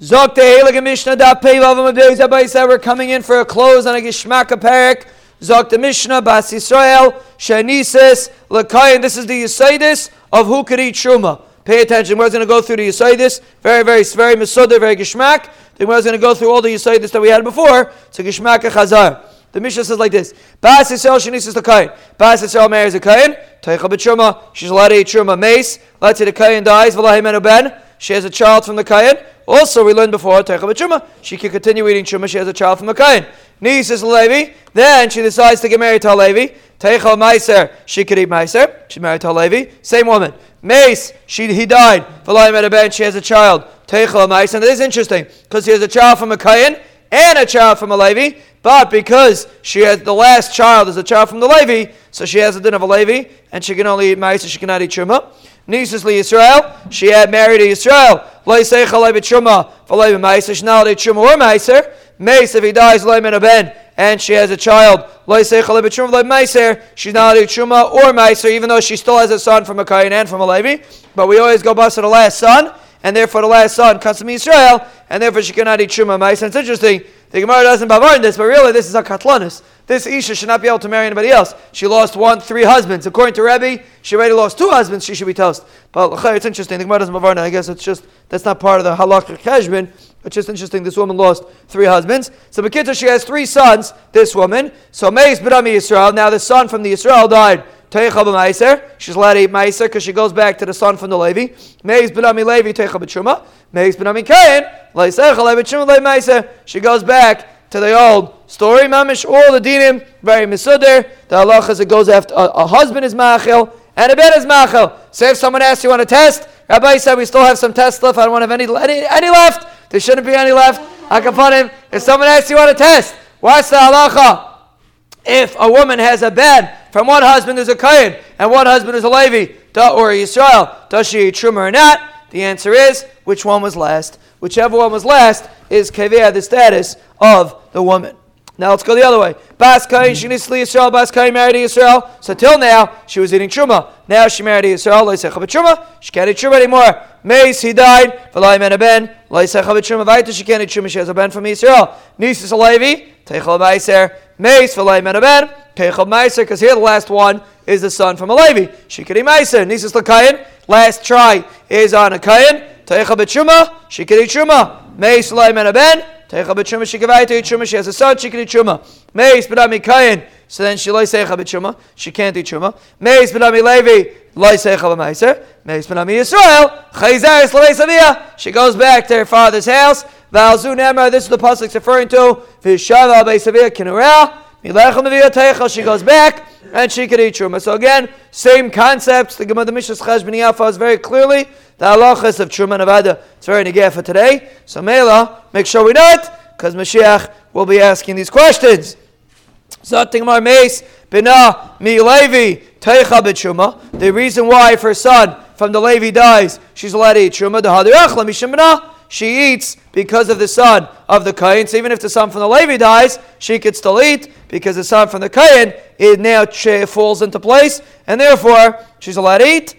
we're coming in for a close on a Gishmak Perik. Zok the Mishnah Bas Yisrael Shenisis Lakayin. This is the Yisaidis of who could eat truma. Pay attention. We're going to go through the Yisaidis. Very, very, very Mesoda, very Gishmak. Then we're going to go through all the Yisaidis that we had before. So Gishmak Chazar. The Mishnah says like this: Bas Yisrael shenisis the kain. Bas Yisrael marries a. Teicha b'truma. She's allowed to eat truma mace. Let's say the kain dies. V'lahem ben. She has a child from the kain. Also, we learned before, she can continue eating Truma, she has a child from a Kain. Nisis Levi, then she decides to get married to Levi. Teicha Meiser, she could eat Meiser, she married to Levi. Same woman. Mace, she, he died. V'layim at a bench, she has a child. Teicha Meiser, and this is interesting, because he has a child from a Kain and a child from a Levi, but because she has the last child is a child from the Levi, so she has a din of a Levi, and she can only eat Meiser, she cannot eat Truma. Nisus li Yisrael, she had married a Yisrael. Loi seicha loi b'truma, v'loi b'maiser, she's not truma or maiser. Mace, if he dies, loi min ben, and she has a child. Loi seicha loi b'truma, v'loi maiser, she's not a truma or maiser, even though she still has a son from a Kain and from a Levi. But we always go bust to the last son, and therefore the last son comes from Israel, and therefore she cannot eat truma maiser. It's interesting, the Gemara doesn't bavar in this, but really this is a katlanis. This Isha should not be able to marry anybody else. She lost one, three husbands. According to Rebbe, she already lost two husbands. She should be toast. But it's interesting. The Gemara doesn't mavarna. I guess it's just that's not part of the halakha kashbin. It's just interesting. This woman lost three husbands. So Makita, she has three sons. This woman. So Meis B'Rami Yisrael. Now the son from the Israel died. She's allowed to eat because she goes back to the son from the Levi. Meis b'nami Levi teicha. Meis Kain. She goes back to the old story, mamish, all the dinim, very misuder. The halachas, it goes after a, a husband is machel and a bed is machel. So if someone asks you want a test, Rabbi said we still have some tests left. I don't want to have any, any, any left. There shouldn't be any left. I can put him. If someone asks you want a test, what's the halacha? If a woman has a bed from one husband is a kain and one husband is a Levi or Yisrael, does she eat truma or not? The answer is which one was last. Whichever one was last is keveh the status of the woman. Now let's go the other way. Bas she needs to Yisrael. Bas Kain married to Yisrael. So till now, she was eating truma. Now she married Yisrael. Leisecha truma. She can't eat truma anymore. Mace, he died. V'lai men a ben. Leisecha truma. Vaita, she can't eat truma. She has a ben from Yisrael. Nisus a Levi. Teichel meiser. Mace, v'lai men ben. Teichel meiser. Because here the last one is the son from a Levi. She can eat meiser. Nisus lakayin. Last try is on a kayin. Teichel b'truma. She can eat truma. Mace, v'lai men a ben. Teicha b'truma she to eat truma. She has a son. She can eat truma. Meis b'dami kayin. So then she loy seicha b'truma. She can't eat truma. Meis b'dami levi. Loy seicha b'meiser. Meis b'dami Yisrael. Chayzaris l'meisavia. She goes back to her father's house. Valzu nemar. This is the pasuk referring to. V'shava b'meisavia kinurah. She goes back and she can eat truma. So again, same concepts. The Gemara the Mishras Cheshbon Yafa is very clearly the halachas of truma nevada. It's very negay for today. So Mela, make sure we know it because Mashiach will be asking these questions. Zating Mar Meis Bina Mi Levi Teicha B'Truma. The reason why if her son from the Levi dies, she's allowed to eat truma. The Hadirachla Mishimna she eats because of the son of the Kain. So even if the son from the Levi dies, she could still eat because the son from the Kain it now falls into place, and therefore she's allowed to eat.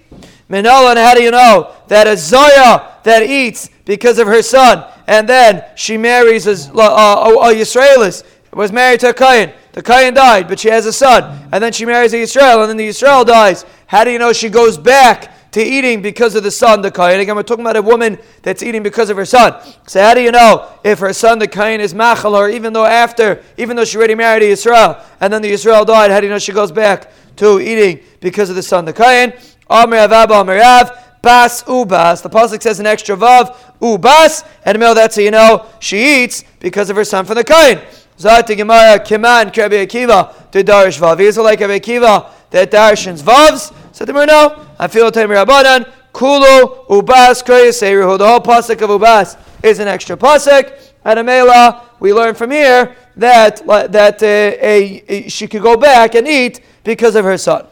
Minala, and how do you know that a Zaya that eats because of her son, and then she marries a, a, a, Yisraelis, was married to a Kain. The Kain died, but she has a son, and then she marries a Yisrael, and then the Yisrael dies. How do you know she goes back to eating because of the son, the Kain. Again, we're talking about a woman that's eating because of her son. So how do you know if her son, the Kain, is machal, or even though after, even though she already married a Yisrael, and then the Yisrael died, how do you know she goes back to eating because of the son, the Kain? Amr Avab, Amr Bas Ubas. The Pasuk says an extra Vav, Ubas, and Mil, that's how you know she eats because of her son from the Kain. Zati Gemara, Kiman, Krebi Akiva, to Darish Vav. Is it like Rabbi Akiva that darshans Vavs? So the no. I feel Tamer Rabbanan, Kulu, Ubas, Koyaseruhu. The whole pasuk of Ubas is an extra pasuk. And Amela, we learn from here that, that uh, a, a, she could go back and eat because of her son.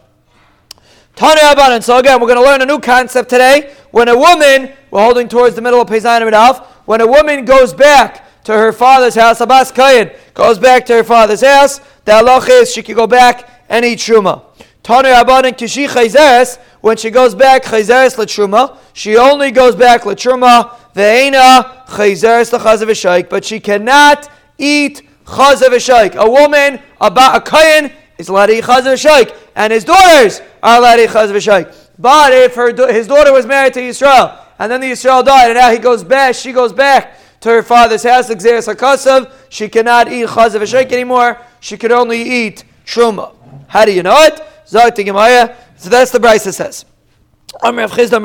Tani Rabbanan. So again, we're going to learn a new concept today. When a woman, we're holding towards the middle of Pezayim Alf, when a woman goes back to her father's house, Abbas Kayin goes back to her father's house, the halach is she can go back and eat truma. Tanu Rabbanan Kishi Chayzeres, when she goes back Chayzeres Latruma, she only goes back Latruma, Ve'ena Chayzeres Lachazav but she cannot eat Chazav. A woman, a, a Kayan, is Chazav Shaykh, and his daughters are Chazav Shaykh. But if her, his daughter was married to Israel, and then the Israel died, and now he goes back, she goes back to her father's house, Xeris HaKasav, she cannot eat Chazav Shaykh anymore, she can only eat Truma. How do you know it? Zog Gemara. So that's the Brisa says. What does the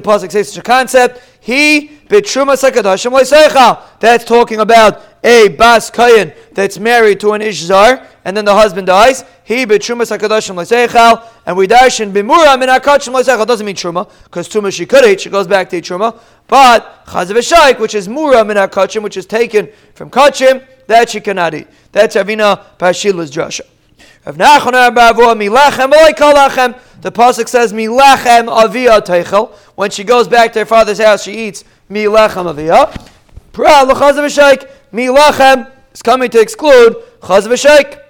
pasuk say? Such a concept. He betruma sakadashim. That's talking about a bas kayin that's married to an ishzar, and then the husband dies. He betruma sakadashim loiseichal, and we darshan bimura min akachim loiseichal doesn't mean truma because truma she could eat. She goes back to eat truma, but chazav which is mura min akachim, which is taken from kachim, that she cannot eat. That's Avina Pashila's drasha. The pasuk says milachem avia teichel. When she goes back to her father's house, she eats milachem avia. Pra l'chazav milachem is coming to exclude chazav.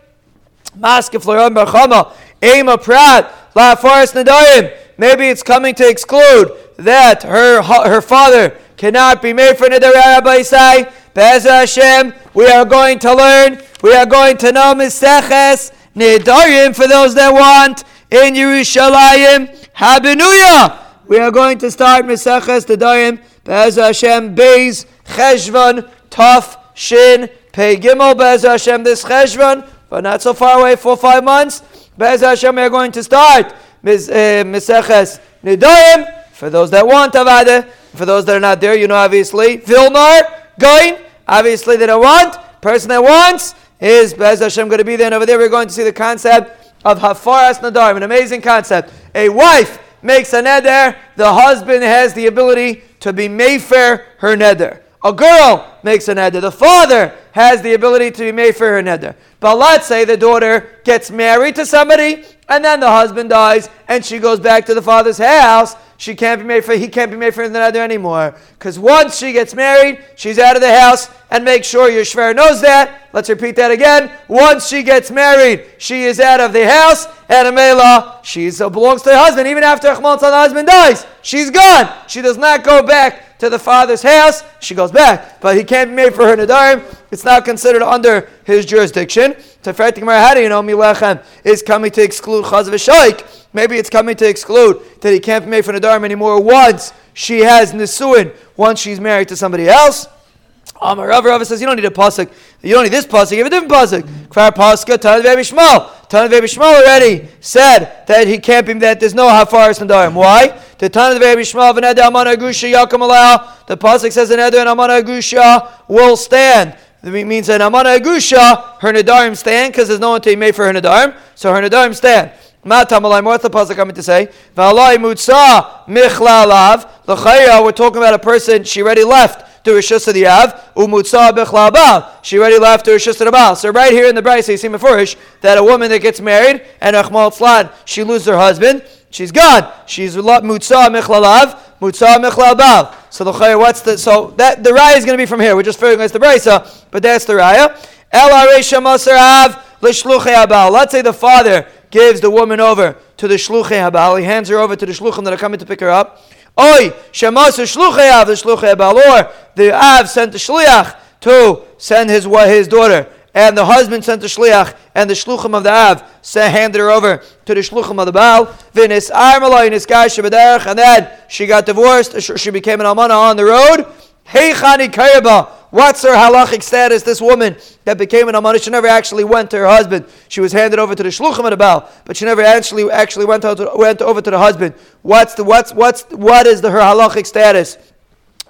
Maske floram barchama ema prat la forest nadayim. Maybe it's coming to exclude that her her father cannot be made for nidar Rabbi say. Bez Hashem, we are going to learn. We are going to know Miseches Nedarim for those that want in Yerushalayim. Habenuya. We are going to start Meseches Nedarim. Be'ez Hashem Beis Cheshvan Taf Shin Pei Gimel Be'ez Hashem this Cheshvan, but not so far away for five months. Be'ez Hashem we are going to start eh, Meseches Nedarim for those that want Avada. For those that are not there, you know obviously Vilnar going. Obviously they don't want. Person that wants is Bez Hashem going to be there. And over there, we're going to see the concept of Hafaras Nadarim, an amazing concept. A wife makes a neder, the husband has the ability to be Mayfair her neder. A girl makes a neder, the father has the ability to be made for her neder. But let's say the daughter gets married to somebody, and then the husband dies, and she goes back to the father's house she can't be made for he can't be made for the other anymore. Because once she gets married, she's out of the house, and make sure your shver knows that. Let's repeat that again. Once she gets married, she is out of the house, and Amela, she uh, belongs to her husband. Even after the husband dies, she's gone. She does not go back to the father's house. She goes back, but he can't be made for her nadarim. It's not considered under his jurisdiction. Teferet Gemara, how do you know Milechem is coming to exclude Chaz v'Shaik? Maybe it's coming to exclude that he can't be made for Nadarim anymore once she has Nisuin, once she's married to somebody else. Um, Rav Rav says you don't need a pasuk. You don't need this pasuk. You have a different pasuk. Kvar paska Tan Shmuel. Tan Shmuel already said that he can't be that there's no hafaris nadarim. Why? The Tan Shmuel v'neder amana gusha yakam The pasuk says an eder and amana gusha will stand. It means an amana gusha her nadarim stand because there's no one to be made for her nadarim, so her nadarim stand. Matamalai, what's the pasuk coming to say? V'alai mutza michlalav. L'chayra, we're talking about a person, she already left to Rishus of the Av, umutza bichlabal. She already left to Rishus of the Baal. So right here in the Bryce, you see Mefurish, that a woman that gets married, and Achmal Tzlan, she loses her husband, she's gone. She's mutza michlalav, mutza. So the what's the, so that, the raya is going to be from here. We're just figuring it's the Bryce, but that's the raya. El Aresha Masar Av, Let's say the father gives the woman over to the shluchei habal. He hands her over to the shluchim that are coming to pick her up. Oi, shemas shluchei av, the shluchei habal. Or the av sent the shliach to send his his daughter. And the husband sent the shliach, and the shluchim of the av handed her over to the shluchim of the baal. Vinis armaloi niskash and then she got divorced. She became an almana on the road. Hey chani kayaba. What's her halachic status? This woman that became an almana, she never actually went to her husband. She was handed over to the shluchim of the Baal, but she never actually actually went, to, went over to the husband. What's the what's what's what is the, her halachic status?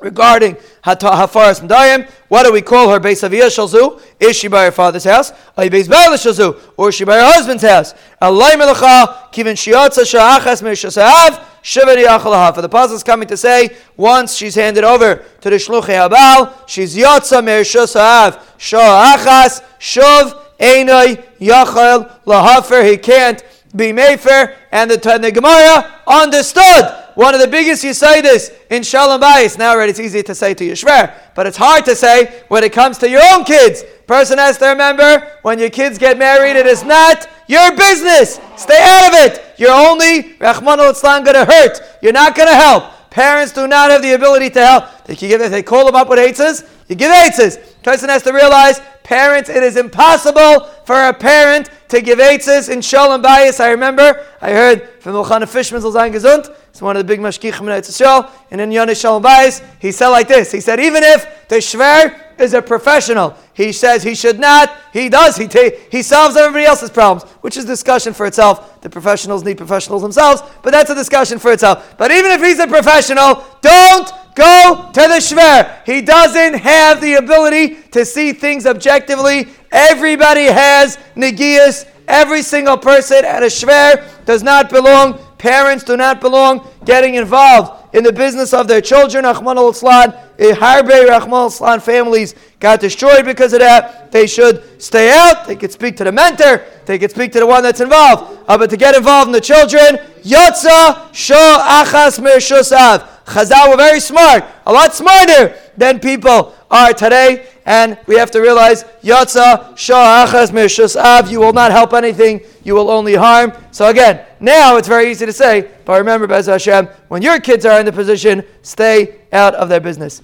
Regarding Hafaras Mdayim. What do we call her? Beis Aviyah Shalzu? Is she by her father's house? Ay Beis Baila Shalzu? Or is she by her husband's house? Alay Melacha, Kivin Shiatza Sha'achas Meishasav, Shivani. For the puzzle is coming to say, once she's handed over to the Shluchei Habal, she's Yatza Meishasav, Sha'achas, Shuv, Einai, Yachal, Lahafer, he can't be Mayfair, and the, the Gemara understood one of the biggest Yisaidis in Shalom Bayis. Now, already it's easy to say to Yishver, but it's hard to say when it comes to your own kids. Person has to remember when your kids get married, it is not your business. Stay out of it. You're only, Rahman al going to hurt. You're not going to help. Parents do not have the ability to help. They give, they call them up with eitzes, you give eitzes. Person has to realize, parents, it is impossible for a parent to give eitzes in Shalom Bayis. I remember, I heard from Elchana Fishman Zalzayin Gesund, one of the big mashkichim in Eretz and in Yonish Shalom Bayis, he said like this, he said, even if the Shver is a professional. He says he should not. He does. He, ta- he solves everybody else's problems, which is discussion for itself. The professionals need professionals themselves, but that's a discussion for itself. But even if he's a professional, don't go to the shver. He doesn't have the ability to see things objectively. Everybody has negias. Every single person at a shver does not belong. Parents do not belong getting involved in the business of their children. Rahman al Harbe Rahman al families got destroyed because of that. They should stay out. They could speak to the mentor. They could speak to the one that's involved. Uh, but to get involved in the children, Yotza Sho Achas Mir Shusav. Chazal were very smart, a lot smarter than people are today. And we have to realize, Yatza Shah Mishus Av, you will not help anything, you will only harm. So again, now it's very easy to say, but remember, Bez Hashem, when your kids are in the position, stay out of their business.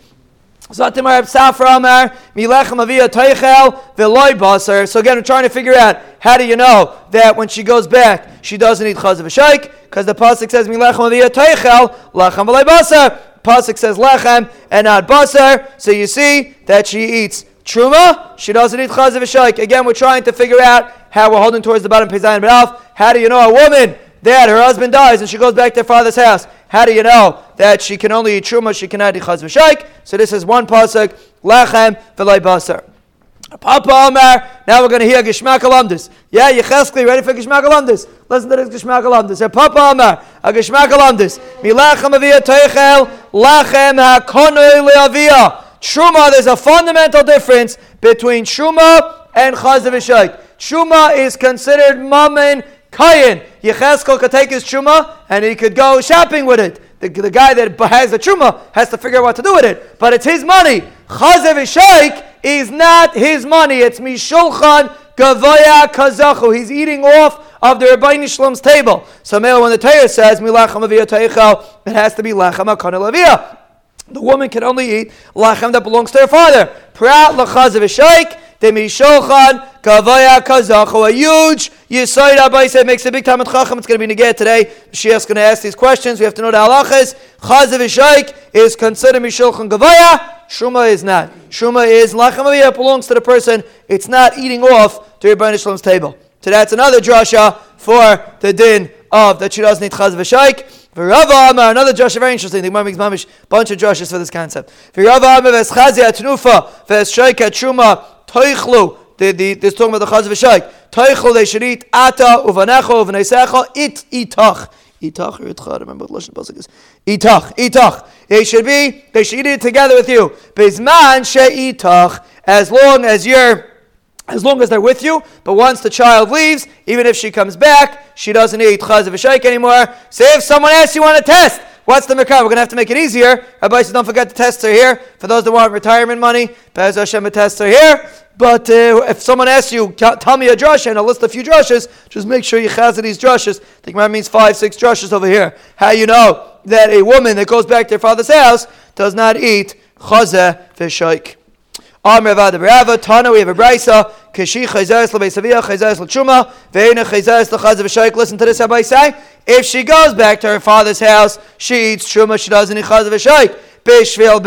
So again, we're trying to figure out how do you know that when she goes back, she doesn't eat chaz shaykh, because the pasuk says milechem avia teichel lachem. Pasuk says lechem and not basar. So you see that she eats truma. She doesn't eat chaz of a shaykh. Again, we're trying to figure out how we're holding towards the bottom pezayin but How do you know a woman that her husband dies and she goes back to her father's house? How do you know that she can only eat truma, she cannot eat chaz v'shaik? So this is one pasuk, lachem v'lay basar. Papa Omer, now we're going to hear Gishmak Alamdis. Yeah, Yecheskli, ready for Gishmak Alamdis? Listen to this Gishmak Alamdis. Papa Omer, a Gishmak Alamdis. Milachem avia teichel, lachem hakonoi leavia. Truma, there's a fundamental difference between Truma and Chaz v'shaik. Truma is considered mammon kayin. Yecheskel could take his truma and he could go shopping with it. The, the guy that has the truma has to figure out what to do with it. But it's his money. Chazev Shaykh is not his money. It's Mishulchan Gavoya Kazachu. He's eating off of the Rabbi Shlom's table. So when the Torah says Milacham it has to be Lachem Akon The woman can only eat lachem that belongs to her father. Prat lachazav Demisholchan Kavaya Kazacho. A huge Yisoid Abai said makes a big time at Chacham. It's going to be Neged today. Mashiach's going to ask these questions. We have to know the halachas. Chazav Ishaik is considered Misholchan Kavaya. Shuma is not. Shuma is Lachem belongs to the person. It's not eating off to Rabbi Shalom's table. So that's another drasha for the din of that she doesn't eat Chazav Ishaik. V'Rava Amar, another Joshua, very interesting. The Gemara makes mamish bunch of Joshuas for this concept. V'Rava Amar v'Eschazia Tnufa v'Eshoik Truma Toichlu. The, the, this talking about the Chaz v'Shaik. Toichlu, they should eat Ata, Uvanecho, Uvanesecha, It, Itach. Itach or Itcha, I remember what Lashon Pasuk is. Itach, Itach. They should be, they should eat it together with you. Bizman she Itach, as long as you're as long as they're with you. But once the child leaves, even if she comes back, she doesn't eat chaz sheikh anymore. Say if someone asks you on a test, what's the makar? We're going to have to make it easier. Rabbi says, don't forget the tests are here. For those that want retirement money, Bez Hashem, the tests are here. But uh, if someone asks you, tell me a drush and I'll list a few drushes, just make sure you chaz these drushes. I think means five, six drushes over here. How you know that a woman that goes back to her father's house does not eat chazeh v'shaik. Amr Rava Rava Tana. We have a brisa. Kashi lechazav shaykh. Listen to this. Rabbi say, if she goes back to her father's house, she eats truma. She doesn't eat chazav shaykh. Bishvil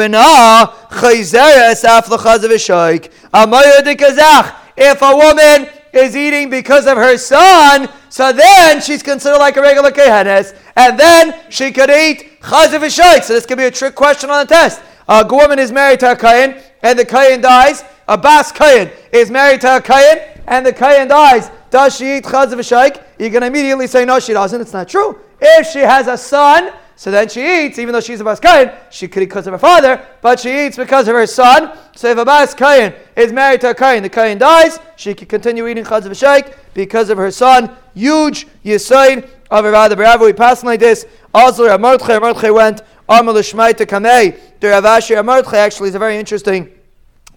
lechazav shaykh. Amaya dekazach. If a woman is eating because of her son, so then she's considered like a regular kehanes, and then she could eat chazav. So this could be a trick question on the test. A woman is married to a kain and the Kayan dies, a Bas Kayan is married to a Kayan, and the Kayan dies, does she eat Chaz of a You're going to immediately say, no, she doesn't. It's not true. If she has a son, so then she eats, even though she's a Bas Kayan, she could eat because of her father, but she eats because of her son. So if a Bas Kayan is married to a Kayan, the Kayan dies, she could continue eating Chaz of a because of her son. Huge Yisaid of Rava Barava. We passed like this. Also, Mordechai, Mordechai went Amal Shmai to Kamei. The Rav Mordechai actually is a very interesting.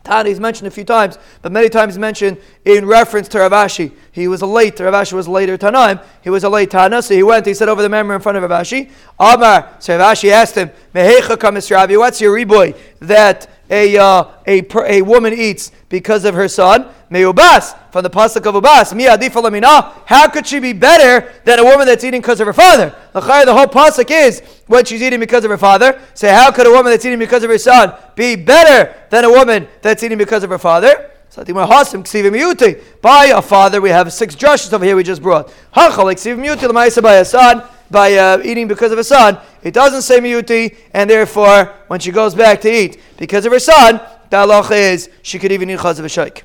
Tani is mentioned a few times, but many times mentioned in reference to Rav Ashi. He was a late, Rav Ashi was later Tanaim. He was a late Tana, so he went, he said over the memory in front of Rav Ashi. Amar, so Rav Ashi asked him, Mehecha kamis Rabbi, what's your reboy that a, uh, a, a woman eats because of her son. Meubas, from the pasuk of Ubas. Mi adifa How could she be better than a woman that's eating because of her father? The whole pasuk is when she's eating because of her father. Say, how could a woman that's eating because of her son be better than a woman that's eating because of her father? So by a father, we have six drushes over here we just brought. By a son, by uh, eating because of a son. It doesn't say miyuti, and therefore, when she goes back to eat because of her son, the halacha is she could even eat chaz of a shaykh.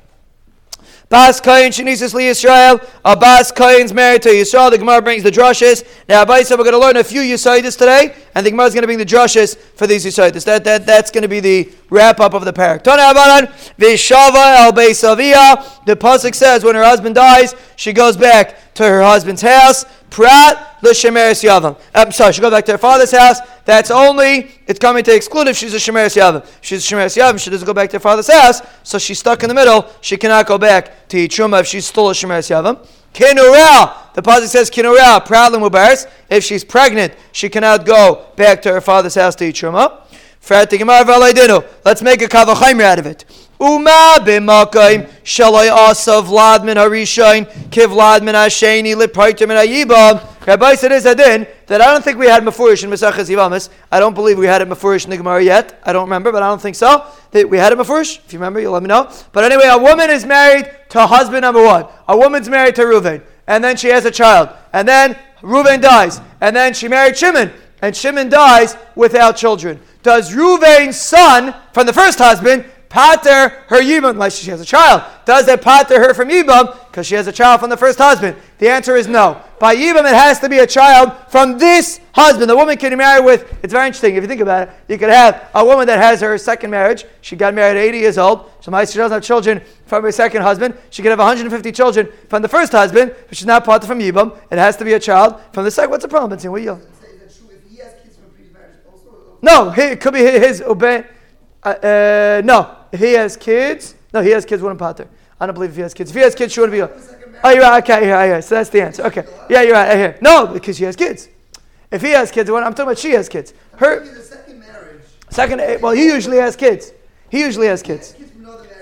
Bas Kain Shenisis Li Yisrael. A Bas Kain's married to Yisrael. The Gemara brings the drushes. Now, Abai said we're going to learn a few Yisaidis today, and the Gemara is going to bring the drushes for these Yisaidis. That, that, that's going to be the wrap up of the parak. Tana Abanan Vishava El Beisavia. The Pasuk says when her husband dies, she goes back to her husband's house. Prat l'shemeres yavam. I'm sorry, she goes back to her father's house. That's only it's coming to exclude if she's a shemeres yavam. She's a shemeres yavam. She doesn't go back to her father's house, so she's stuck in the middle. She cannot go back to Yitruma if she's still a shemeres yavam. Kinurel. The pasuk says kinurel proudly mubaris. If she's pregnant, she cannot go back to her father's house to Yitruma. Let's make a kavachayim out of it. Uma b'makayim shaloi asa vladmin harishain kivladmin hasheni lipraitim ayibam. Rabbi said is adin that I don't think we had mafurish in Mesachas Yivamis. I don't believe we had it mafurish in the Gemara yet. I don't remember, but I don't think so. That we had it mafurish. If you remember, you'll let me know. But anyway, a woman is married to husband number one. A woman's married to Reuven, and then she has a child, and then Reuven dies, and then she married Shimon, and Shimon dies without children. Does Reuven's son from the first husband pater her yibam unless she has a child. Does that pater her from yibam because she has a child from the first husband? The answer is no. By yibam, it has to be a child from this husband. The woman can marry with. It's very interesting if you think about it. You could have a woman that has her second marriage. She got married at 80 years old. So my she doesn't have children from her second husband. She could have 150 children from the first husband, but she's not pater from yibam. It has to be a child from the second. What's the problem? It's what you. No, it could be his, his uh, uh, no, if he has kids, no, he has kids, wouldn't pater. I don't believe if he has kids. If he has kids, she wouldn't be. Oh, you're right. Okay, yeah, yeah. So that's the answer. Okay, yeah, you're right. I hear. No, because she has kids. If he has kids, I'm talking about she has kids. Her second marriage. Second, eh, well, he usually has kids. He usually has kids.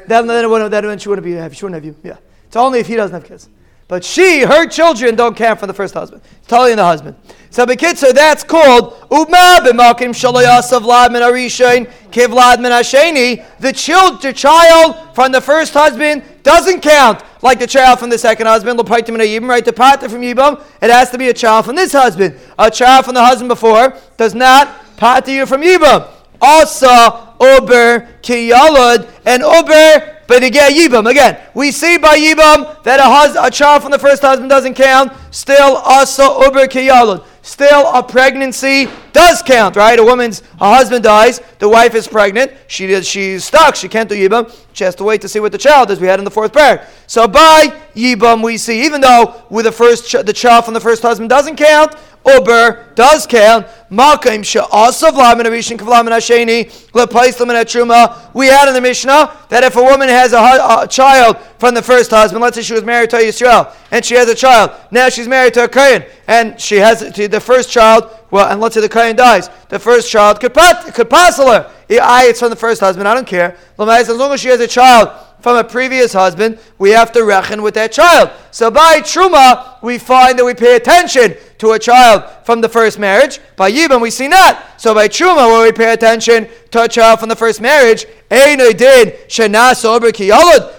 Then, then, then, then she wouldn't be. She wouldn't have you. Yeah, it's only if he doesn't have kids. But she, her children don't count for the first husband. It's totally the husband. So bekitzer, that's called Uma b'makim shaloyasav ladmin arishain kiv ladmin hasheni. The child, the child from the first husband doesn't count like the child from the second husband. L'paitim yibam, right? The pater from yibam, it has to be a child from this husband. A child from the husband before does not pater you from yibam. Asa ober kiyalad and ober Yibam, again, we see by Yibam that a, hus- a child from the first husband doesn't count. Still, Asa Uber Kiyalud. Still, a pregnancy does count, right? A woman's her husband dies, the wife is pregnant, she she's stuck, she can't do Yibam, she has to wait to see what the child is. We had in the fourth pair. So by Yibam, we see, even though with the first ch- the child from the first husband doesn't count, Uber does count. Makaim she'asav lamin arishin kavlamin hasheni leplais lamin truma. We had in the Mishnah that if a woman has a, a, child from the first husband, let's say she was married to Yisrael and she has a child, now she's married to a Kohen and she has the first child. Well, and let's say the Kohen dies, the first child could could pass her. I, it's from the first husband. I don't care. As long as she has a child from a previous husband, we have to reckon with that child. So by Truma, we find that we pay attention to a child from the first marriage. By Yibam, we see not. So by Truma, where we pay attention to a child from the first marriage,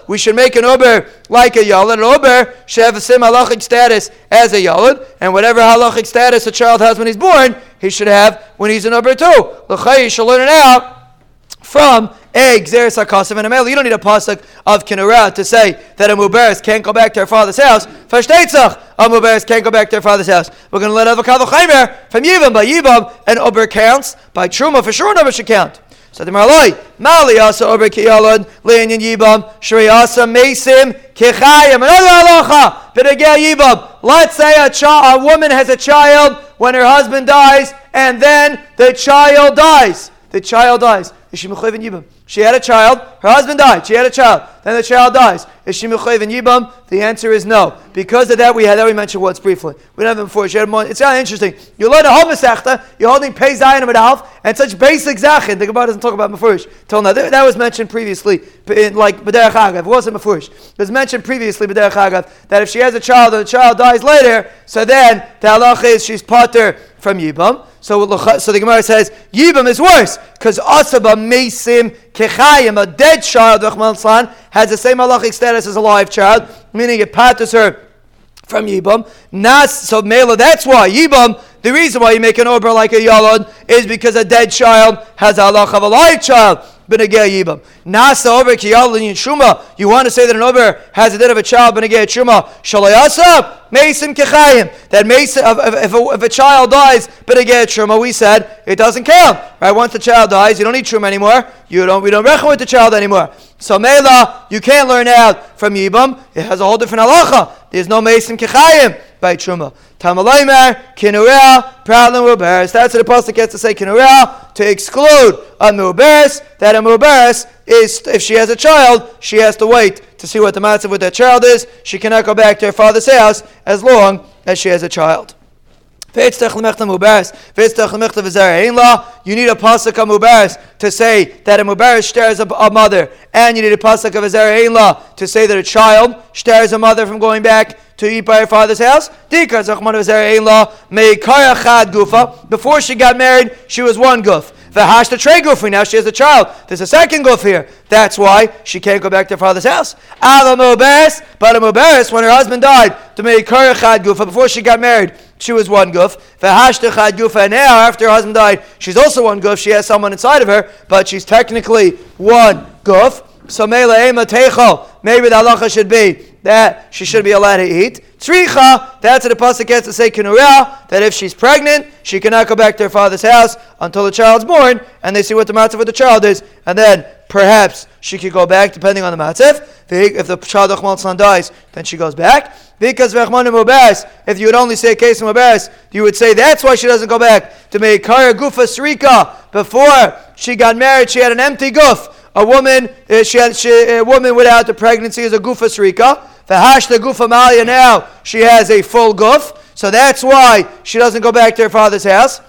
we should make an Ober like a Yalad. An Ober should have a sim halachic status as a Yalad, and whatever halachic status a child has when he's born, he should have when he's an Ober too. L'chai, should learn it out from You don't need a pasuk of Kinura to say that a Muberis can't go back to her father's house. Fashteitzach, a Muberis can't go back to her father's house. We're going to let Avakado Chaimer from Yivam by Yivam, and Ober counts. By Truma, for sure, Ober should count. So the Marloi, Mali asa Ober Kiyalad, Leinin Yibam, Shri asa Mesim, Kichayim, another halacha, Yibam, let's say a, child, a woman has a child when her husband dies, and then the child dies. The child dies. Is she Yibam? She had a child, her husband died, she had a child, then the child dies. Is she Mechayiv and Yibam? The answer is no. Because of that, we had that we mentioned once briefly. We didn't have it before. She had more, it's kind of interesting. You learn a whole Masechta, you're holding Pei Zayin and Alf, and such basic Zachin, the Gemara doesn't talk about Mefurish. Till now, that was mentioned previously, in, like B'derech Agav. It wasn't. It was mentioned previously, B'derech Agav, that if she has a child and the child dies later, so then the halach is she's potter from Yibam. So, so the Gemara says Yibam is worse because Asaba Mesim Kechayim, a dead child, has the same halachic status as a live child, meaning it patters her from Yibam. Nas, so Mela, that's why Yibam, the reason why you make an Ober like a Yalad is because a dead child has a halach of a live child. Benegei Yibam. Nasa Ober Kiyalin Shuma. You want to say that an Ober has a dead of a child, Benegei Shuma. Shalayasa. Mason Kechayim. That Mason, if, a, if a child dies, Benegei Truma, we said it doesn't count. Right? Once the child dies, you don't need Truma anymore. You don't, we don't reckon with the child anymore. So Mela, you can't learn out from Yibam. It has a whole different halacha. There's no Mason Kechayim by Truma. Tamalaymer, Kinurea, Pratlin Muberes. That's what the Apostle gets to say Kinurea, to exclude a Muberes, that a Muberes is, if she has a child, she has to wait to see what the matter with that child is. She cannot go back to her father's house as long as she has a child. You need a pasuk of mubaris to say that a mubaris stares a, mother, and you need a pasuk of a to say that a child stares a mother from going back to eat by her father's house. Before she got married, she was one guf. V'hashta trey gufri. Now she has a child. There's a second guf here. That's why she can't go back to her father's house. Ala muberes, but a muberes when her husband died to make her chad gufa before she got married. She was one guf. V'hashta chad gufa. Now after her husband died, she's also one goof. She has someone inside of her, but she's technically one guf. So mele eh, ema techo. Maybe the halacha should be that she should be allowed to eat. Tzricha, that's what the pasuk gets to say kinurea, that if she's pregnant, she cannot go back to her father's house until the child's born, and they see what the matzah with the child is, and then perhaps she could go back depending on the matzah. If the child of dies, then she goes back. Because if you would only say case of you would say that's why she doesn't go back to make Kara Gufa Srika. Before she got married, she had an empty guf. A woman, uh, she she, a woman without the pregnancy is a gufa srika. Vahash the gufa malia now, she has a full guf. So that's why she doesn't go back to her father's house.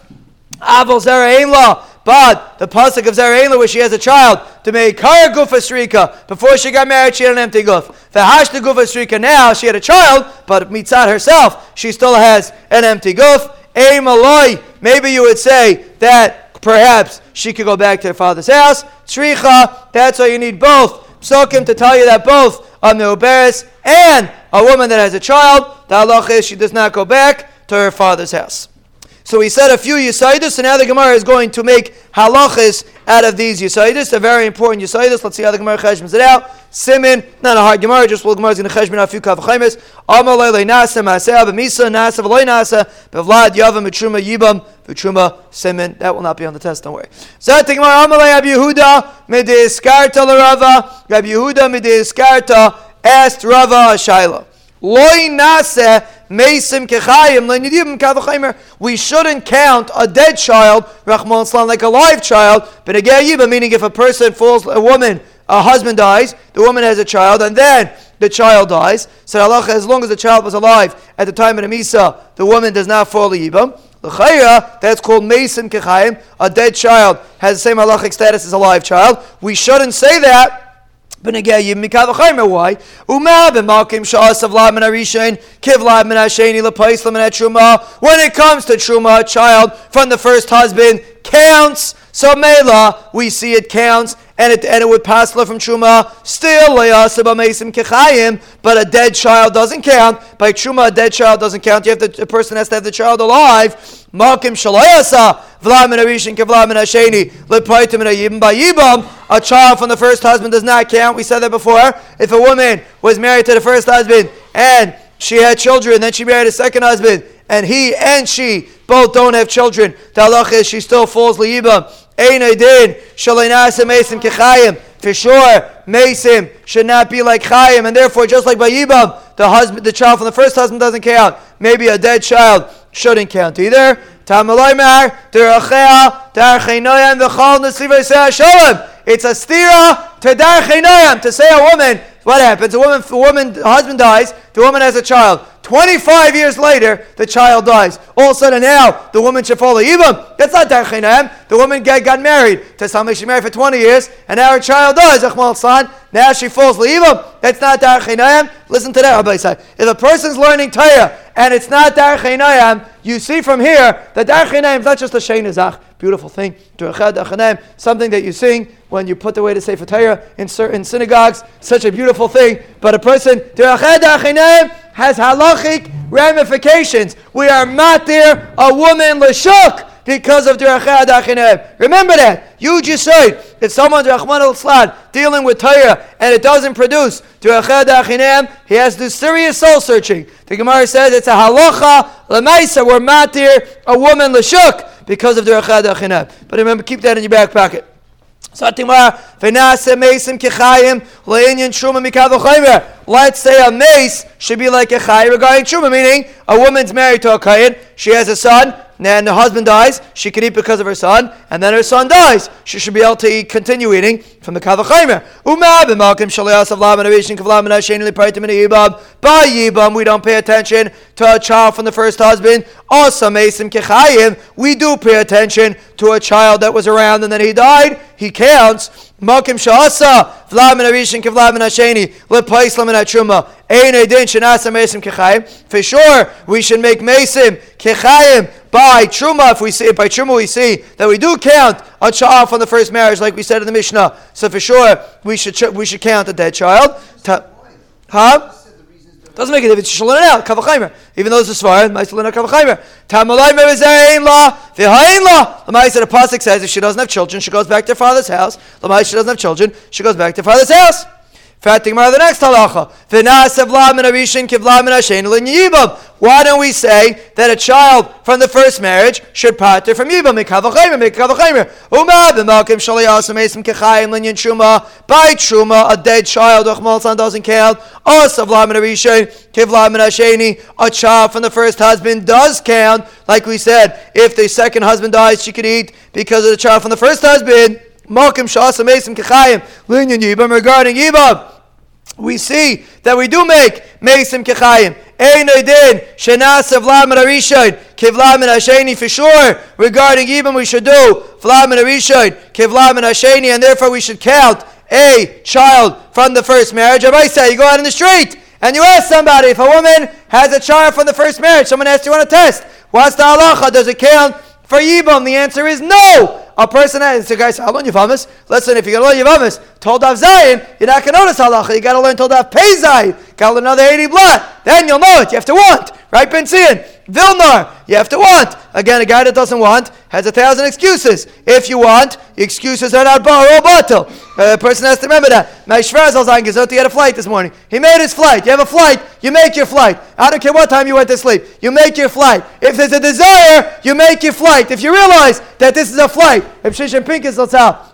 Aval zera but the pasuk of Zera'ela where she has a child to make her gufa srika. Before she got married, she had an empty guf. Vahash the gufa srika now, she had a child, but mitzat herself, she still has an empty guf. Maloi, maybe you would say that perhaps she could go back to her father's house. Tzricha, that's why you need both. Psokim to tell you that both a Meuberes and a woman that has a child, the halach is she does not go back to her father's house. So we said a few Yisaidus, and now the Gemara is going to make halachas out of these Yisaidus. A very important Yisaidus. Let's see how the Gemara cheshmens it out. Simin, not a hard Gemara, just well, is going to cheshmen a few kavachaimis. Amalei le'nasa ma'aseh b'misa nasa v'loy nasa b'vlad yavam v'truma yibam v'truma simin. That will not be on the test, don't worry. Zat Gemara, Amalei Rabbi Yehuda midiskarta l'Rava. Rabbi Yehuda midiskarta asked Rava a Loy nasa Mesim kechayim We shouldn't count a dead child, Rahman like a live child, but a meaning if a person falls, a woman, a husband dies, the woman has a child, and then the child dies. So Allah, as long as the child was alive at the time of the Misa, the woman does not fall a yibam. L'chayra, that's called Mesim Kechayim. A dead child has the same halachic status as a live child. We shouldn't say that Why? When it comes to truma, a child from the first husband counts. So mela, we see it counts, and it and it would pass from truma. Still mesim kechayim, but a dead child doesn't count. By truma, a dead child doesn't count. You have to, a person has to have the child alive. Malkim shalayasa v'lamin arishin kevlamin hasheni lepaitim yibam by yibam. A child from the first husband does not count. We said that before. If a woman was married to the first husband and she had children, then she married a second husband, and he and she both don't have children. The halach is she still falls liyibam. For sure, mesim should not be like chayim, and therefore, just like by yibam, the husband, the child from the first husband doesn't count. Maybe a dead child shouldn't count either. It's a stira to dar to say a woman what happens? A woman, a woman, husband dies, the woman has a child. 25 years later, the child dies. All of a sudden now, the woman should follow Yibam. That's not Darchinam. The woman got, got married to somebody she married for 20 years, and now her child dies. Now she falls Yibam. That's not Darchinam. Listen to that, Rabbi Say. If a person's learning Torah, and it's not Darchinam, you see from here that Darchinam is not just a Sheinazach, beautiful thing, something that you sing when you put away the Sefer Torah in certain synagogues, such a beautiful thing. But a person, has halachic ramifications. We are matir a woman l'shuk because of derachah dachinem. Remember that. You just said that someone Rahman al dealing with Torah and it doesn't produce derachah dachinem, he has to do serious soul searching. The Gemara says it's a halacha lemaisa. We're matir a woman l'shuk because of derachah dachinem. But remember, keep that in your back pocket. Let's say a mace should be like a chay regarding truma, meaning a woman's married to a kayin, she has a son, and the husband dies, she can eat because of her son, and then her son dies. She should be able to eat, continue eating from the kavachaymer. By yibam, we don't pay attention to a child from the first husband. Also, we do pay attention to a child that was around and then he died. He counts. Makim sha'asa v'la min arishin kivla min hasheni lepais lamin hatruma mesim kechayim. For sure, we should make mesim kechayim by truma. If we see it by truma, we see that we do count a child from the first marriage, like we said in the Mishnah. So for sure, we should we should count a dead child. Huh? Doesn't make a difference. You should learn it out. Even though it's a svarah, might learn out kavachaymer. Tamalay mevizayin la v'hayin la. Lamai said a pasuk says if she doesn't have children, she goes back to her father's house. Lamai she doesn't have children, she goes back to her father's house. Fatima, the next halacha. Why don't we say that a child from the first marriage should pater from yibam? By truma, a dead child doesn't count. A child from the first husband does count. Like we said, if the second husband dies, she could eat because of the child from the first husband. Regarding Yibam we see that we do make Mesim Kechayim. Ein Oidin, Shenas Lamed Arishon, Kivlamed Hasheni for sure. Regarding Yibam, we should do Vlamed Arishon, Kivlamed Hasheni, and therefore we should count a child from the first marriage. I say, you go out in the street and you ask somebody if a woman has a child from the first marriage, someone asks you on a test, what's the halacha? Does it count for Yibam? The answer is no a person has, so guys, how long Yavamis? Listen, if you're going to learn Yavamis, told of Zion, you're not going to notice halacha. You got to learn told of Pei. Got another 80 blood. Then you'll know it. You have to want. Right, Ben Zion? Vilnar, you have to want. Again, a guy that doesn't want has a thousand excuses. If you want, excuses are not bar or bottle. Uh, a person has to remember that. My Shvazalzang is he had a flight this morning. He made his flight. You have a flight, you make your flight. I don't care what time you went to sleep. You make your flight. If there's a desire, you make your flight. If you realize that this is a flight, if Shimshon Pincus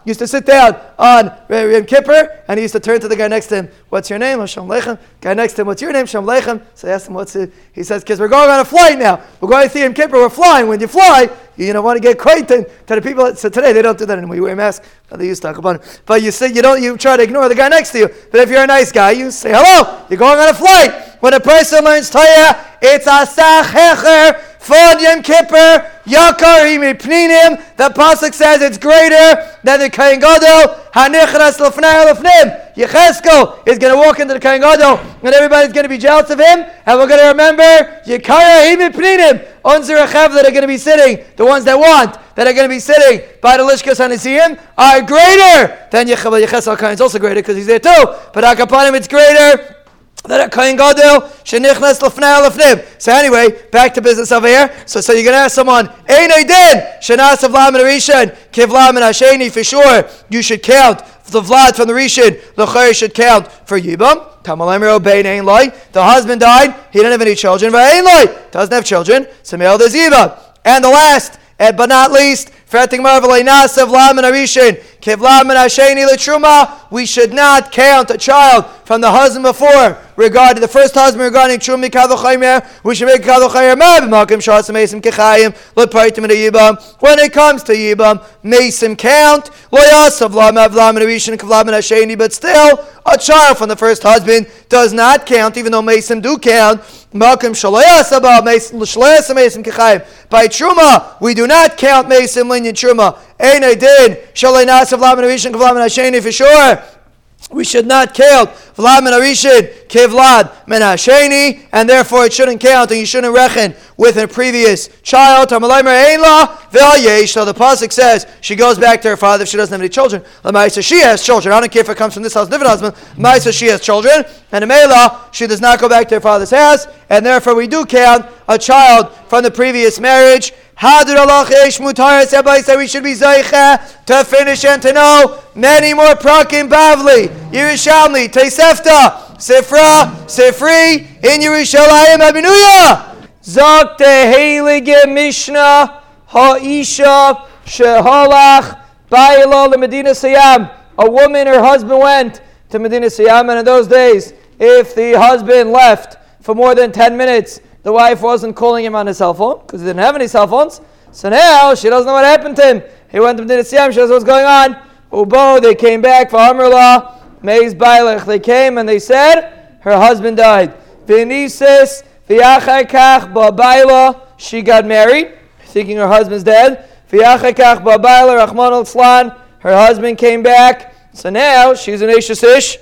used to sit down on uh, Yom Kippur and he used to turn to the guy next to him, What's your name? Oh, Hashem Lechem. Guy next to him, What's your name? Shalom Lechem. So I asked him, What's it? He says, Because we're going on a flight now. We're going to see Yom Kippur. We're flying. When you fly, you don't want to get acquainted to the people. So today they don't do that anymore. You wear a mask. They used to talk about it. But you say you don't. You try to ignore the guy next to you. But if you're a nice guy, you say hello. You're going on a flight. When a person learns Torah, it's a hecher Yom Kippur, Yakar Pninim. The Pasuk says it's greater than the Kohen Gadol. Hanichras Lefnei Lefnim. Yecheskel is going to walk into the Kohen Gadol, and everybody's going to be jealous of him. And we're going to remember Yakar Pninim. Unzer Achav that are going to be sitting, the ones that want, that are going to be sitting by the Lishkas Hanisiim, are greater than Yecheskel. Yecheskel is also greater because he's there too. But Akapanim, it's greater So anyway, back to business over here. So so you're gonna ask someone, hasheni for sure. You should count the vlad from the rishon. The should count for yibam. Oh, the husband died. He didn't have any children. Doesn't have children. So male yibam. And the last, but not least, we should not count a child from the husband before regarding the first husband regarding Trumi Kavachaymer, we should make Kavachaymer Mabimakim Shas Mason Kechayim, Lepaitim Yibam. When it comes to Yibam, Mason count, Loyasav Lam Avlam and Arishan Kavlam and Hasheni, but still, a child from the first husband does not count, even though Mason do count. Malkim Shalayasaba, Shalayasa Mason Kechayim. By Truma, we do not count Mason Linyan Truma. Ein Din, Shalay Nasav Lam and Arishan Kavlam and Hasheni for sure we should not count Vlad men Arishin, Kivlad men Hasheni, and therefore it shouldn't count, and you shouldn't reckon with a previous child. So the pasuk says she goes back to her father if she doesn't have any children. Lamaisa she has children. I don't care if it comes from this house, different husband. Lamaisa she has children, and Amela she does not go back to her father's house, and therefore we do count a child from the previous marriage. Allah Mutaris Everybody said we should be Zaycha to finish and to know many more Prakim Bavli, Yerushalmi, Tosefta, Sifra, Sifri, in Yerushalayim Abinuya. Zok the Heilige Mishnah, Ha'isha, Shehalach, Baila, Medina Sayam. A woman, her husband went to Medina Sayam, and in those days, if the husband left for more than 10 minutes, the wife wasn't calling him on his cell phone because he didn't have any cell phones. So now she doesn't know what happened to him. He went to Medina Siyam, she knows what's going on. Ubo, they came back for Amrullah, Meiz Bailach. They came and they said her husband died. Vinisis, Viachakach, Babaila, she got married, thinking her husband's dead. Viachakach, Babaila, Rahman al her husband came back. So now she's an Ish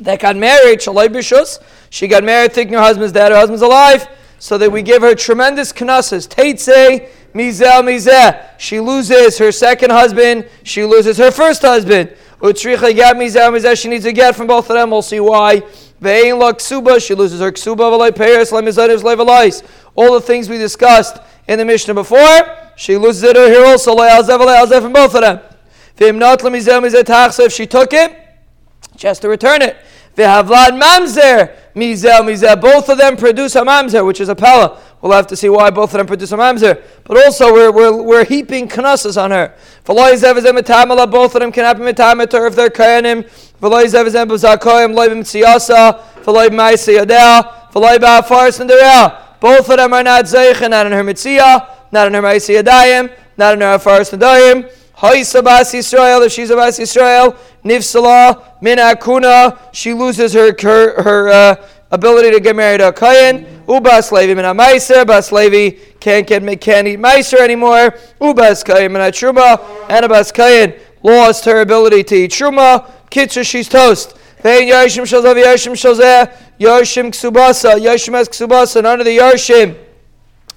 that got married, Shalai Bishus. She got married thinking her husband's dead, her husband's alive so that we give her tremendous knasses. Teitze, mizel, mizeh. She loses her second husband, she loses her first husband. Utricha get mizel, mizeh. She needs a get from both of them. We'll see why. Ve'in la ksuba. She loses her ksuba, v'lai peres, lemizadivs, levalais. All the things we discussed in the Mishnah before, she loses it here also. Le'alzev, le'alzev from both of them. Ve'im not lemizel, mizeh tachsa. If she took it, she has to return it. Ve'havlad mamzer. Mizel, Mizel. Both of them produce a mamzer, which is a pella. We'll have to see why both of them produce a mamzer. But also, we're, we're, we're heaping knasses on her. Both of them can happen mitamater if they're kayanim. Both of them are not zeich, not in her mitziyah, not in her ma'isi yadayim, not in her afaris and Haisa Bas Yisrael, if she's a Bas Yisrael, Nifsala, Min Akuna, she loses her her, her uh, ability to get married to a Kayan. Ubas Levi Min Meiser, Bas Levi can't get can't eat Meiser anymore. Ubas Kayan Min Truma, and a Bas Kayan lost her ability to eat Truma. Kitzer, she's toast. Vein Yoshim Shazav Yoshim Shazeh, Yoshim Ksubasa, Yoshim Es Ksubasa, none of the Yoshim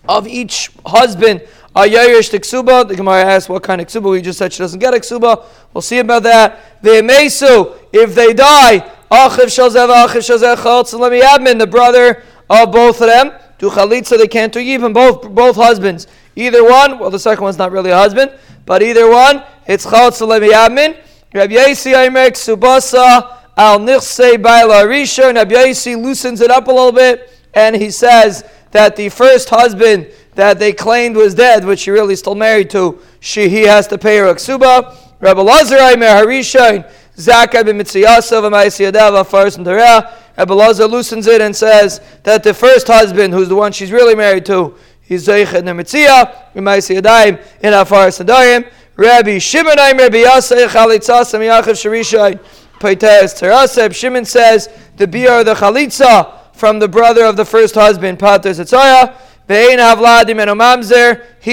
of each husband are Yairish to Ksuba? The Gemara asks what kind of Ksuba. We just said she doesn't get a Ksuba. We'll see about that. The Mesu, if they die, Achiv Shazev, Achiv Shazev Chaltz, let me admin, the brother of both of them. Do Chalitza, they can't do even both, both husbands. Either one, well, the second one's not really a husband, but either one, it's Chaltz, let me admin. Rabbi Yasi Aimek Subasa Al Nichse Baila Risha. Rabbi Yasi loosens it up a little bit, and he says that the first husband that they claimed was dead, which she really is still married to, she he has to pay her a ksuba. Rabbi Lazar Aimer Harishain, Zakai b'mitziyasav v'ma'isiyadav first and Torah. Rabbi Lazar loosens it and says that the first husband, who's the one she's really married to, he's Zeich in the Mitziyah, v'ma'isiyadayim in Afar Sadayim. Rabbi Shimon Aimer b'yasei chalitzas miyachiv sharishain. Paites Teraseb. Shimon says the biar the chalitza from the brother of the first husband, Pater Zetzayah. He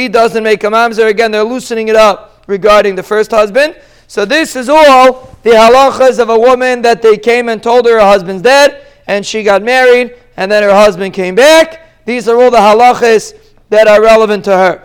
doesn't make a mamzer. Again, they're loosening it up regarding the first husband. So this is all the halachas of a woman that they came and told her her husband's dead, and she got married, and then her husband came back. These are all the halachas that are relevant to her.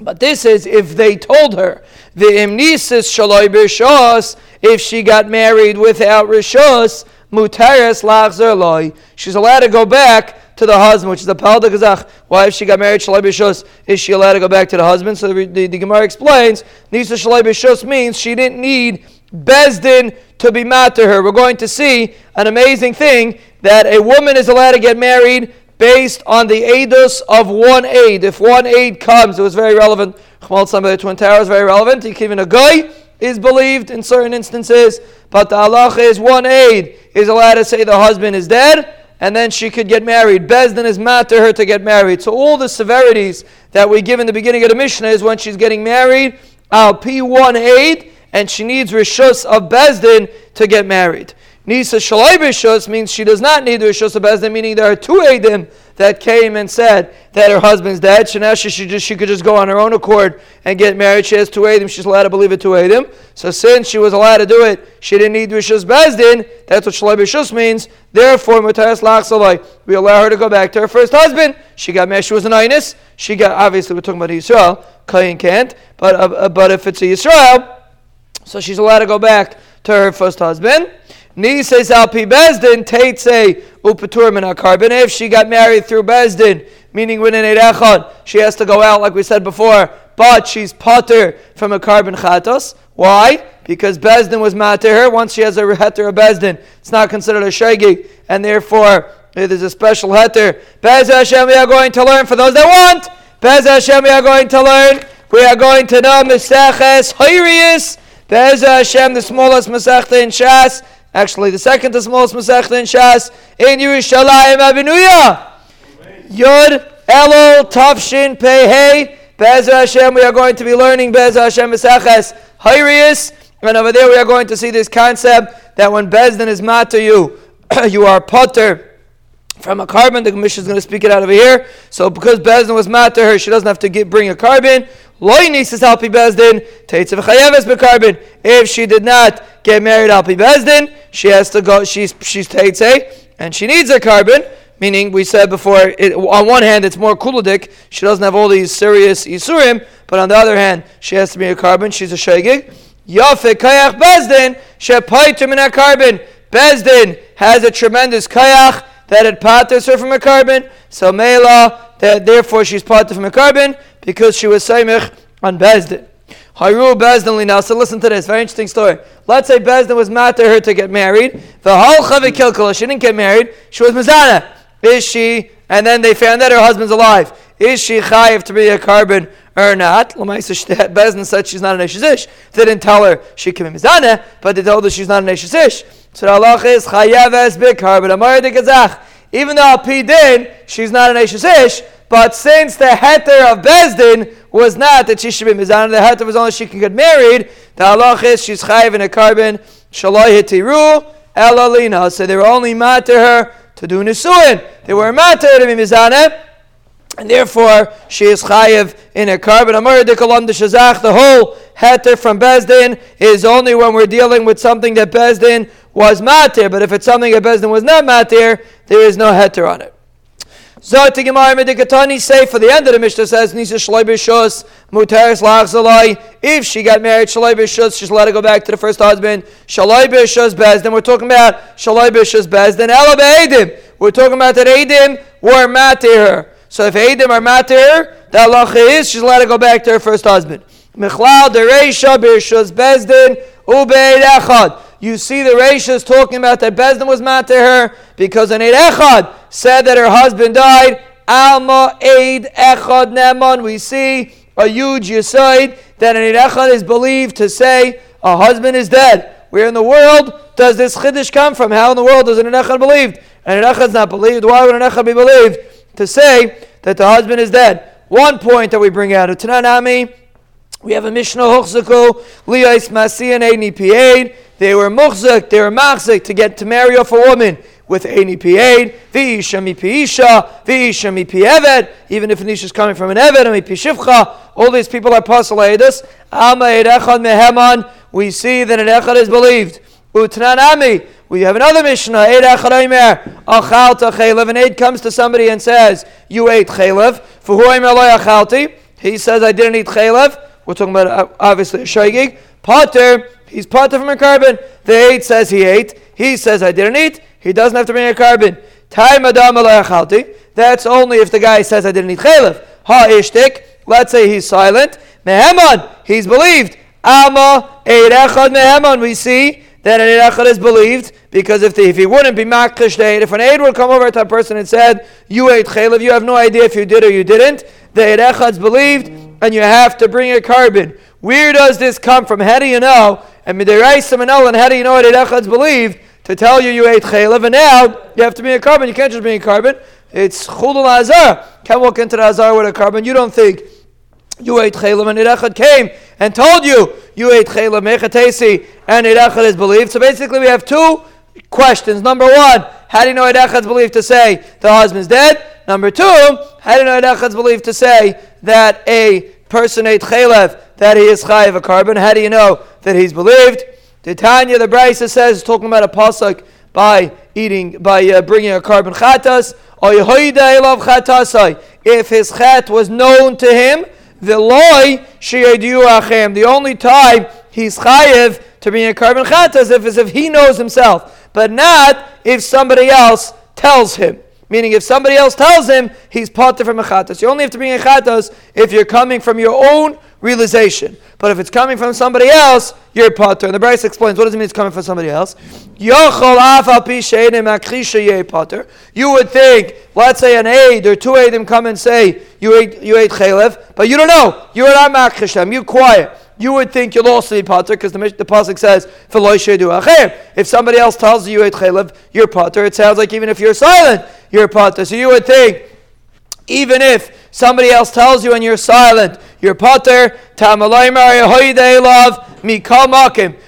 But this is if they told her the imnisis shaloi b'shos, if she got married without rishos, mutaris lachzer loy. She's allowed to go back to the husband, which is a palda gazach. Why, if she got married, shalai b'shos, is she allowed to go back to the husband? So the, the, the Gemara explains, nisa shalai b'shos means she didn't need Bezdin to be mad to her. We're going to see an amazing thing that a woman is allowed to get married based on the aidus of one aid. If one aid comes, it was very relevant. Chmal the Twin Towers very relevant. Even a guy is believed in certain instances, but the halacha is one aid is allowed to say the husband is dead, and then she could get married. Bezdin is mad to her to get married. So all the severities that we give in the beginning of the Mishnah is when she's getting married, Al P one aid, and she needs rishus of Bezdin to get married. Nisa Shalai Rishus means she does not need the Rishus Bezdin, meaning there are two Eidim that came and said that her husband's dead. So now she, she, just, she could just go on her own accord and get married. She has two Eidim, she's allowed to believe it two Eidim. So since she was allowed to do it, she didn't need Rishus Bezdin. That's what Shalai Rishus means. Therefore, Mutaras Lachsalai, we allow her to go back to her first husband. She got married, she was an Inus. She got, obviously, we're talking about Israel. Kayin can't. But, uh, but if it's a Israel, so she's allowed to go back to her first husband. Ni says al bezdin teitze upatur min carbon. If she got married through bezdin, meaning within echad, she has to go out like we said before. But she's potter from a carbon chatos. Why? Because bezdin was mad to her. Once she has a heter of bezdin, it's not considered a shegi, and therefore it is a special heter. Bez Hashem, we are going to learn for those that want. Bez Hashem, we are going to learn. We are going to know Meseches Hayrius. Bez Hashem, the smallest Masechta in Shas. Actually, the second to smallest Masechta in Shas in Yerushalayim Abinuya. Yud Elul Tavshin Pei Be'ez Hashem, we are going to be learning Be'ez Hashem Meseches Hayrius. And over there we are going to see this concept that when Bezdin is mat to you, you are potter from a carbon. The commission is going to speak it out over here. So because Bezdin was mad to her, she doesn't have to get, bring a carbon. Loy nisis alpi bezdin teitzav chayeves bekarbon. If she did not get married alpi bezdin, she has to go. She's she's teitze and she needs a carbon. Meaning, we said before, it, on one hand, it's more kuladik. She doesn't have all these serious isurim, but on the other hand, she has to be a carbon. She's a shegig. Yafe kayach bezdin shepaitim in a carbon. Bezdin has a tremendous kayach that it paters her from a carbon. So Mela, that therefore she's parted from a carbon because she was Saimich on Bezdin. Haru Bezdin Linasa. Listen to this, very interesting story. Let's say Bezdin was mad to her to get married. The whole Kilkala, she didn't get married. She was Mazana. Is she? And then they found that her husband's alive. Is she chayiv to be a carbon or not? Bezdin said she's not an Eshizish. They didn't tell her she can be Mizana, but they told her she's not an Eshizish. So the is chayav as big carbon. Amar de Gazach. Even though P din, she's not an Eshizish, but since the heter of Bezdin was not that she should be mizan, the heter was only she can get married, the halach is she's chayiv in a carbon, shaloi hitiru, elalina. So they were only mad to her to do nisuin. They were mad to her to be mizaneh. And therefore, she is chayiv in a carbon. Amar de shazach. The whole heter from Bezdin is only when we're dealing with something that Bezdin was matir. But if it's something that Bezdin was not matir, there is no heter on it. Zot Gemara Medikatani say for the end of the Mishnah says Nisa Shalai B'Shus Muteris Lachzalai. If she got married Shalai B'Shus, she's allowed to go back to the first husband. B'Shus Bez. Then we're talking about B'Shus Bez. Then Ela Be'edim. We're talking about that Edim were matir. So if Edim are matir, the halacha is she's allowed to go back to her first husband. Michlal Dereisha B'Shus Bezdin Ubeid Echad. You see the Reisha is talking about that Bezdin was mad to her because an Eid Echad said that her husband died. Alma Eid Echad Neman. We see a huge Yisoid that an Echad is believed to say a husband is dead. Where in the world does this Chiddush come from? How in the world does an Echad believed? And an is not believed. Why would an Echad be believed? To say that the husband is dead. One point that we bring out of Tananami, we have a Mishnah Hochzuko, Liyais Masiyan Eidni Pied. They were muchzik, they were machzik to get to marry off a woman with any pied, v'isha mi piisha, v'isha mi pieved, even if an isha is coming from an eved, mi pishivcha, all these people are pasalaydas. Ama echad meheman, we see that an echad is believed. Utnanami, we have another Mishnah, Eid echad oimer, achalta chaylev, an aid comes to somebody and says, you ate chaylev, for who achalti, he says, I didn't eat chaylev, we're talking about uh, obviously a shaygig, Potter, He's Potter from a carbon. The eight says he ate. He says I didn't eat. He doesn't have to bring a carbon. That's only if the guy says I didn't eat chaylev. Ha ishtik. Let's say he's silent. Meheman. He's believed. Ama eirechad meheman. We see that an eirechad is believed because if, the, if he wouldn't be makish if an aid would come over to a person and said you ate chaylev, you have no idea if you did or you didn't. The eirechad's believed, and you have to bring a carbon. Where does this come from? How do you know? And midiraisa and how do you know it echad's believed to tell you you ate chaylev? And now you have to be a carbon. You can't just be a carbon. It's chulul azar. Can't walk into the azar with a carbon. You don't think you ate chaylev, and Irechad came and told you you ate chaylev mechatesi, and Irechad is believed. So basically, we have two questions. Number one, how do you know Irechad's believed to say the husband's dead? Number two, how do you know Irechad's believed to say that a person ate chaylev, that he is chayiv a carbon? How do you know that he's believed? The Tanya, the Brisa says, talking about a pasuk by eating, by uh, bringing a carbon chatas, if his chat was known to him, the loy achem. The only time he's chayiv to bring a carbon chatas if as if he knows himself, but not if somebody else tells him. Meaning, if somebody else tells him, he's potter from a chatas. You only have to bring a chatas if you're coming from your own realization. But if it's coming from somebody else, you're potter. And the Brisa explains what does it mean it's coming from somebody else. You would think, let's say an aid or two aidim come and say you ate you ate chalev, but you don't know. You're not makrishem. You're quiet you would think you'll also be potter because the, the pasuk says If somebody else tells you you ate chaylev, you're potter. It sounds like even if you're silent, you're potter. So you would think even if somebody else tells you and you're silent, you're potter.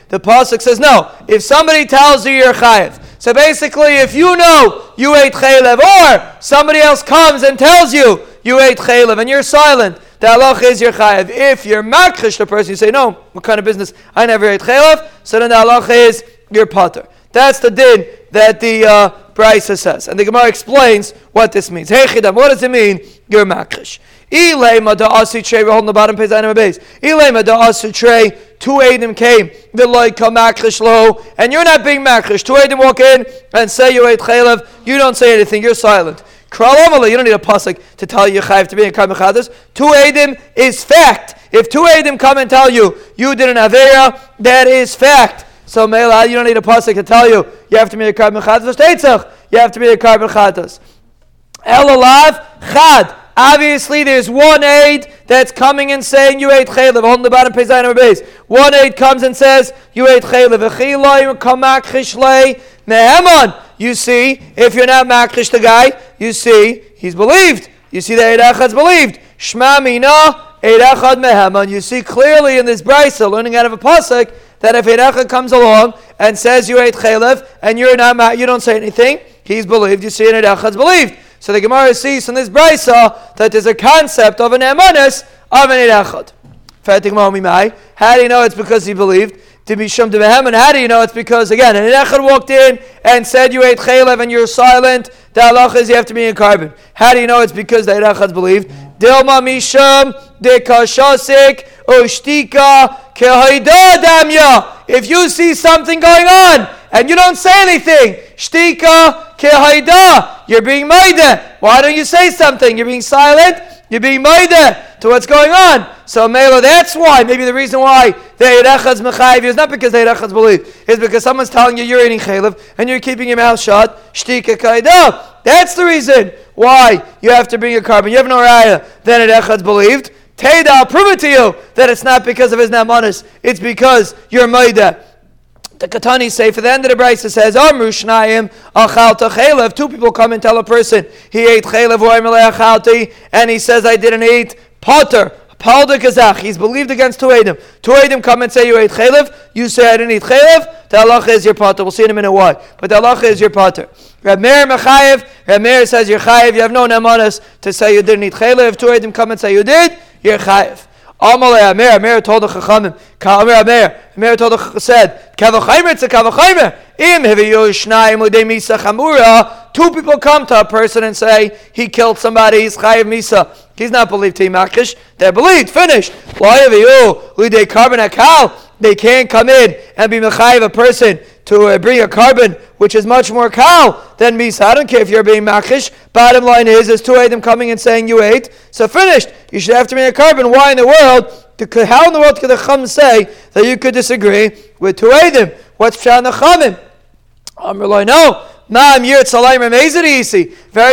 The pasuk says no. If somebody tells you you're chayiv. So basically, if you know you ate chaylev, or somebody else comes and tells you you ate chaylev and you're silent, the halach is your chayav. If you're makrish the person, you say, no, what kind of business? I never ate chaylev. So then the halach is your potter. That's the din that the uh, Brisa says. And the Gemara explains what this means. Hey chidam, what does it mean? You're makrish. Ilema da asu trey, we're holding the bottom page item base. Ilema da asu trey, two Adim came, the like makrish lo, and you're not being makrish. Two Adim walk in and say you ate chaylev, you don't say anything, you're silent. You don't need a pasuk to tell you chayv to be in karmechadas. Two edim is fact. If two edim come and tell you you did an avera, that is fact. So Mela, you don't need a pasuk to tell you you have to be a karmechadas. You have to be a karmechadas. El alav chad. Obviously, there's one aid that's coming and saying you ate chaylev. On the bottom page base. One aid comes and says you ate chaylev. V'chiloi kamak chishlei meheman. You see, if you're not makrish the guy, you see he's believed. You see that Eid believed. Shma mina Eid meheman. You see clearly in this brisa, learning out of a pasuk, that if Eid comes along and says you ate chaylev and you're not, you don't say anything, he's believed. You see, and Eid believed. So the Gemara sees from this brisa that there's a concept of an emanis of an Eid How do you know it's because he believed? to be shum to behem. And how do you know? It's because again, an echad walked in and said you ate chaylev and you're silent. The halach is you have to be in carbon. How do you know? It's because the echad's believed. Dilma misham de ushtika kehaida damya. If you see something going on and you don't say anything, shtika kehaida, you're being maida. Why don't you say something? You're being silent. You're being maida to what's going on. So Mela, that's why, maybe the reason why the Erechad's Mechayiv is not because the Erechad's believe, is because someone's telling you you're eating Chaylev and you're keeping your mouth shut. Shtika Kaida. That's the reason why you have to bring a carbon. You have no raya. Then Erechad's believed. Teda, I'll prove it to you that it's not because of his namanis. It's because you're Maida. The Katani say for the end of the Brisa says, Amru Shnayim Achalta Chalev. Two people come and tell a person he ate Chalev and he says, I didn't eat Potter. Palda Kazach, he's believed against two Adam. Two Adam come and say you ate Chalev, you say I didn't eat Chalev, the Allah is your potter. We'll see in a minute why. But the Allah is your potter. Rab Meir Mechayev, Rab Meir says you're Chayev, you have no namanas to say you didn't eat Chalev. Two Adam come and say you did, you're Chayev. Amalei Amir, Amir told the Chachamim, Ka Amir Amir, told the said, Kavachaymer, it's a Kavachaymer. Im Hiviyu Shnayim Udei Misa Chamura. Two people come to a person and say, he killed somebody, he's Chayiv Misa. He's not believed to Makish. They're believed, finished. Why Hiviyu Udei Carbon Akal. They can't come in and be Mechayiv a person to uh, bring a carbon which is much more kal than misa. I don't care if you're being machish. Bottom line is, there's two them coming and saying you ate. So finished. You should have to bring a carbon. Why in the world? How in the world could the chum say that you could disagree with two them? What's pshat the chamim? Amrloi, no. Very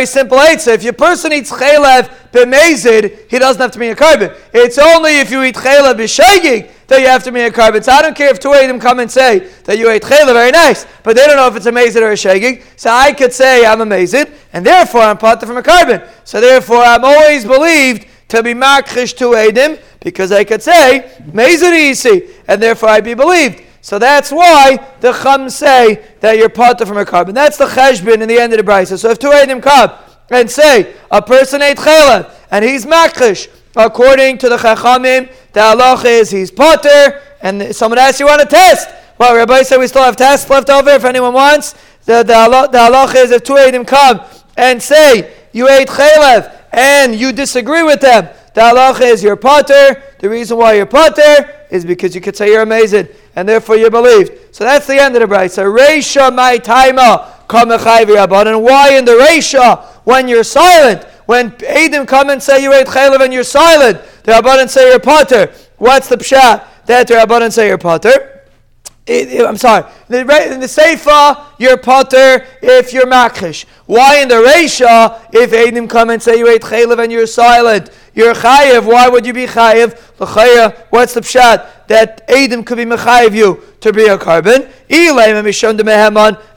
simple answer. If your person eats chaylev b'mezid, he doesn't have to be a carbon. It's only if you eat chaylev b'shegig that you have to be a carbon. So I don't care if two of them come and say that you ate chaylev, very nice, but they don't know if it's a mezid or a shegig. So I could say I'm a mezid, and therefore I'm potter from a carbon. So therefore I'm always believed to be makrish to edim because I could say mezid and therefore I'd be believed. So that's why the Chum say that you're potter from a carbon. That's the cheshbin in the end of the brisa. So if two Eidim come and say a person ate chaylev and he's makrish, according to the chachamim, the halach is he's potter, and someone asks you want a test. Well, Rabbi said we still have tests left over if anyone wants. The, the, halach, the halach is if two Eidim come and say you ate chaylev and you disagree with them, the halach is you're potter. The reason why you're potter is because you could say you're amazing and therefore you're believed. So that's the end of the bride. So Reisha my taima and why in the Reisha when you're silent, when Adim come and say you ate chaylev and you're silent, the Rabbanan say you're potter. What's the pshat? That the Rabbanan say you're potter. I'm sorry. In the Seifa, you're potter if you're makrish. Why in the Reisha, if Adim come and say you ate chaylev and you're silent, you're chayiv. Why would you be chayiv? What's the pshat? That Adim could be mechayiv you to be a carbon.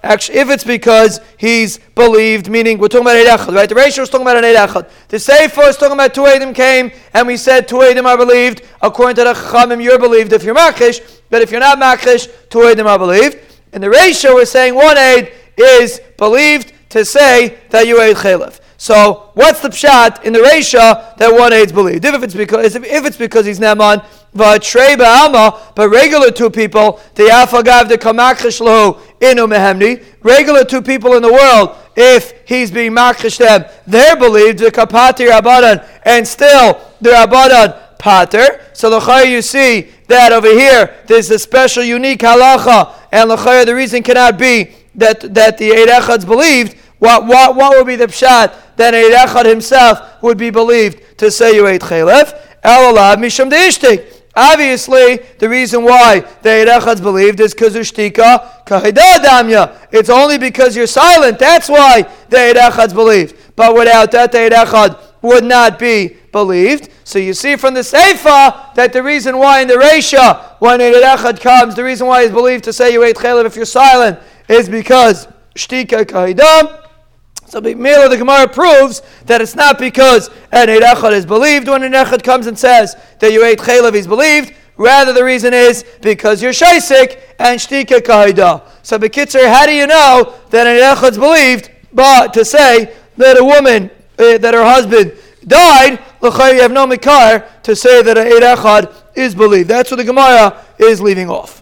Actually, if it's because he's believed, meaning we're talking about Eid Echad, right? The ratio is talking about an Eid Echad. The Sefer is talking about two Adim came, and we said two Adim are believed. According to the Chachamim, you're believed if you're Makish, but if you're not Makish, two Adim are believed. In the ratio, we're saying one Aid is believed to say that you ate Chalev. So what's the pshat in the Reisha that one aids believed? If it's because if it's because he's Neman, but regular two people, the Afagav the Kamakrish Lahu Inu Mehemni, regular two people in the world, if he's being makrish them, they're believed the Kapati Rabbanan, and still the Rabbanan Pater. So the you see that over here there's a special unique halacha, and the reason cannot be that that the Eid Echad's believed what, what, what would be the pshat that Eid Echad himself would be believed to say you ate chaylev? Elalav misham deishtik. Obviously, the reason why the Eid Echad's believed is because ushtika kahida damya. It's only because you're silent. That's why the Eid Echad's believed. But without that, the Eid Echad would not be believed. So you see from the Seifa that the reason why in the Reisha, when Eid Echad comes, the reason why he's believed to say you ate chaylev if you're silent is because shtika kahidam. So Mila the Gemara proves that it's not because an Echad is believed when an Echad comes and says that you ate Chaylev, he's believed. Rather, the reason is because you're shaisik and shtika kaida. So, Bekitzer, how do you know that an Echad's believed? But to say that a woman, uh, that her husband died, you have no mikar to say that an Eid Echad is believed. That's what the Gemara is leaving off.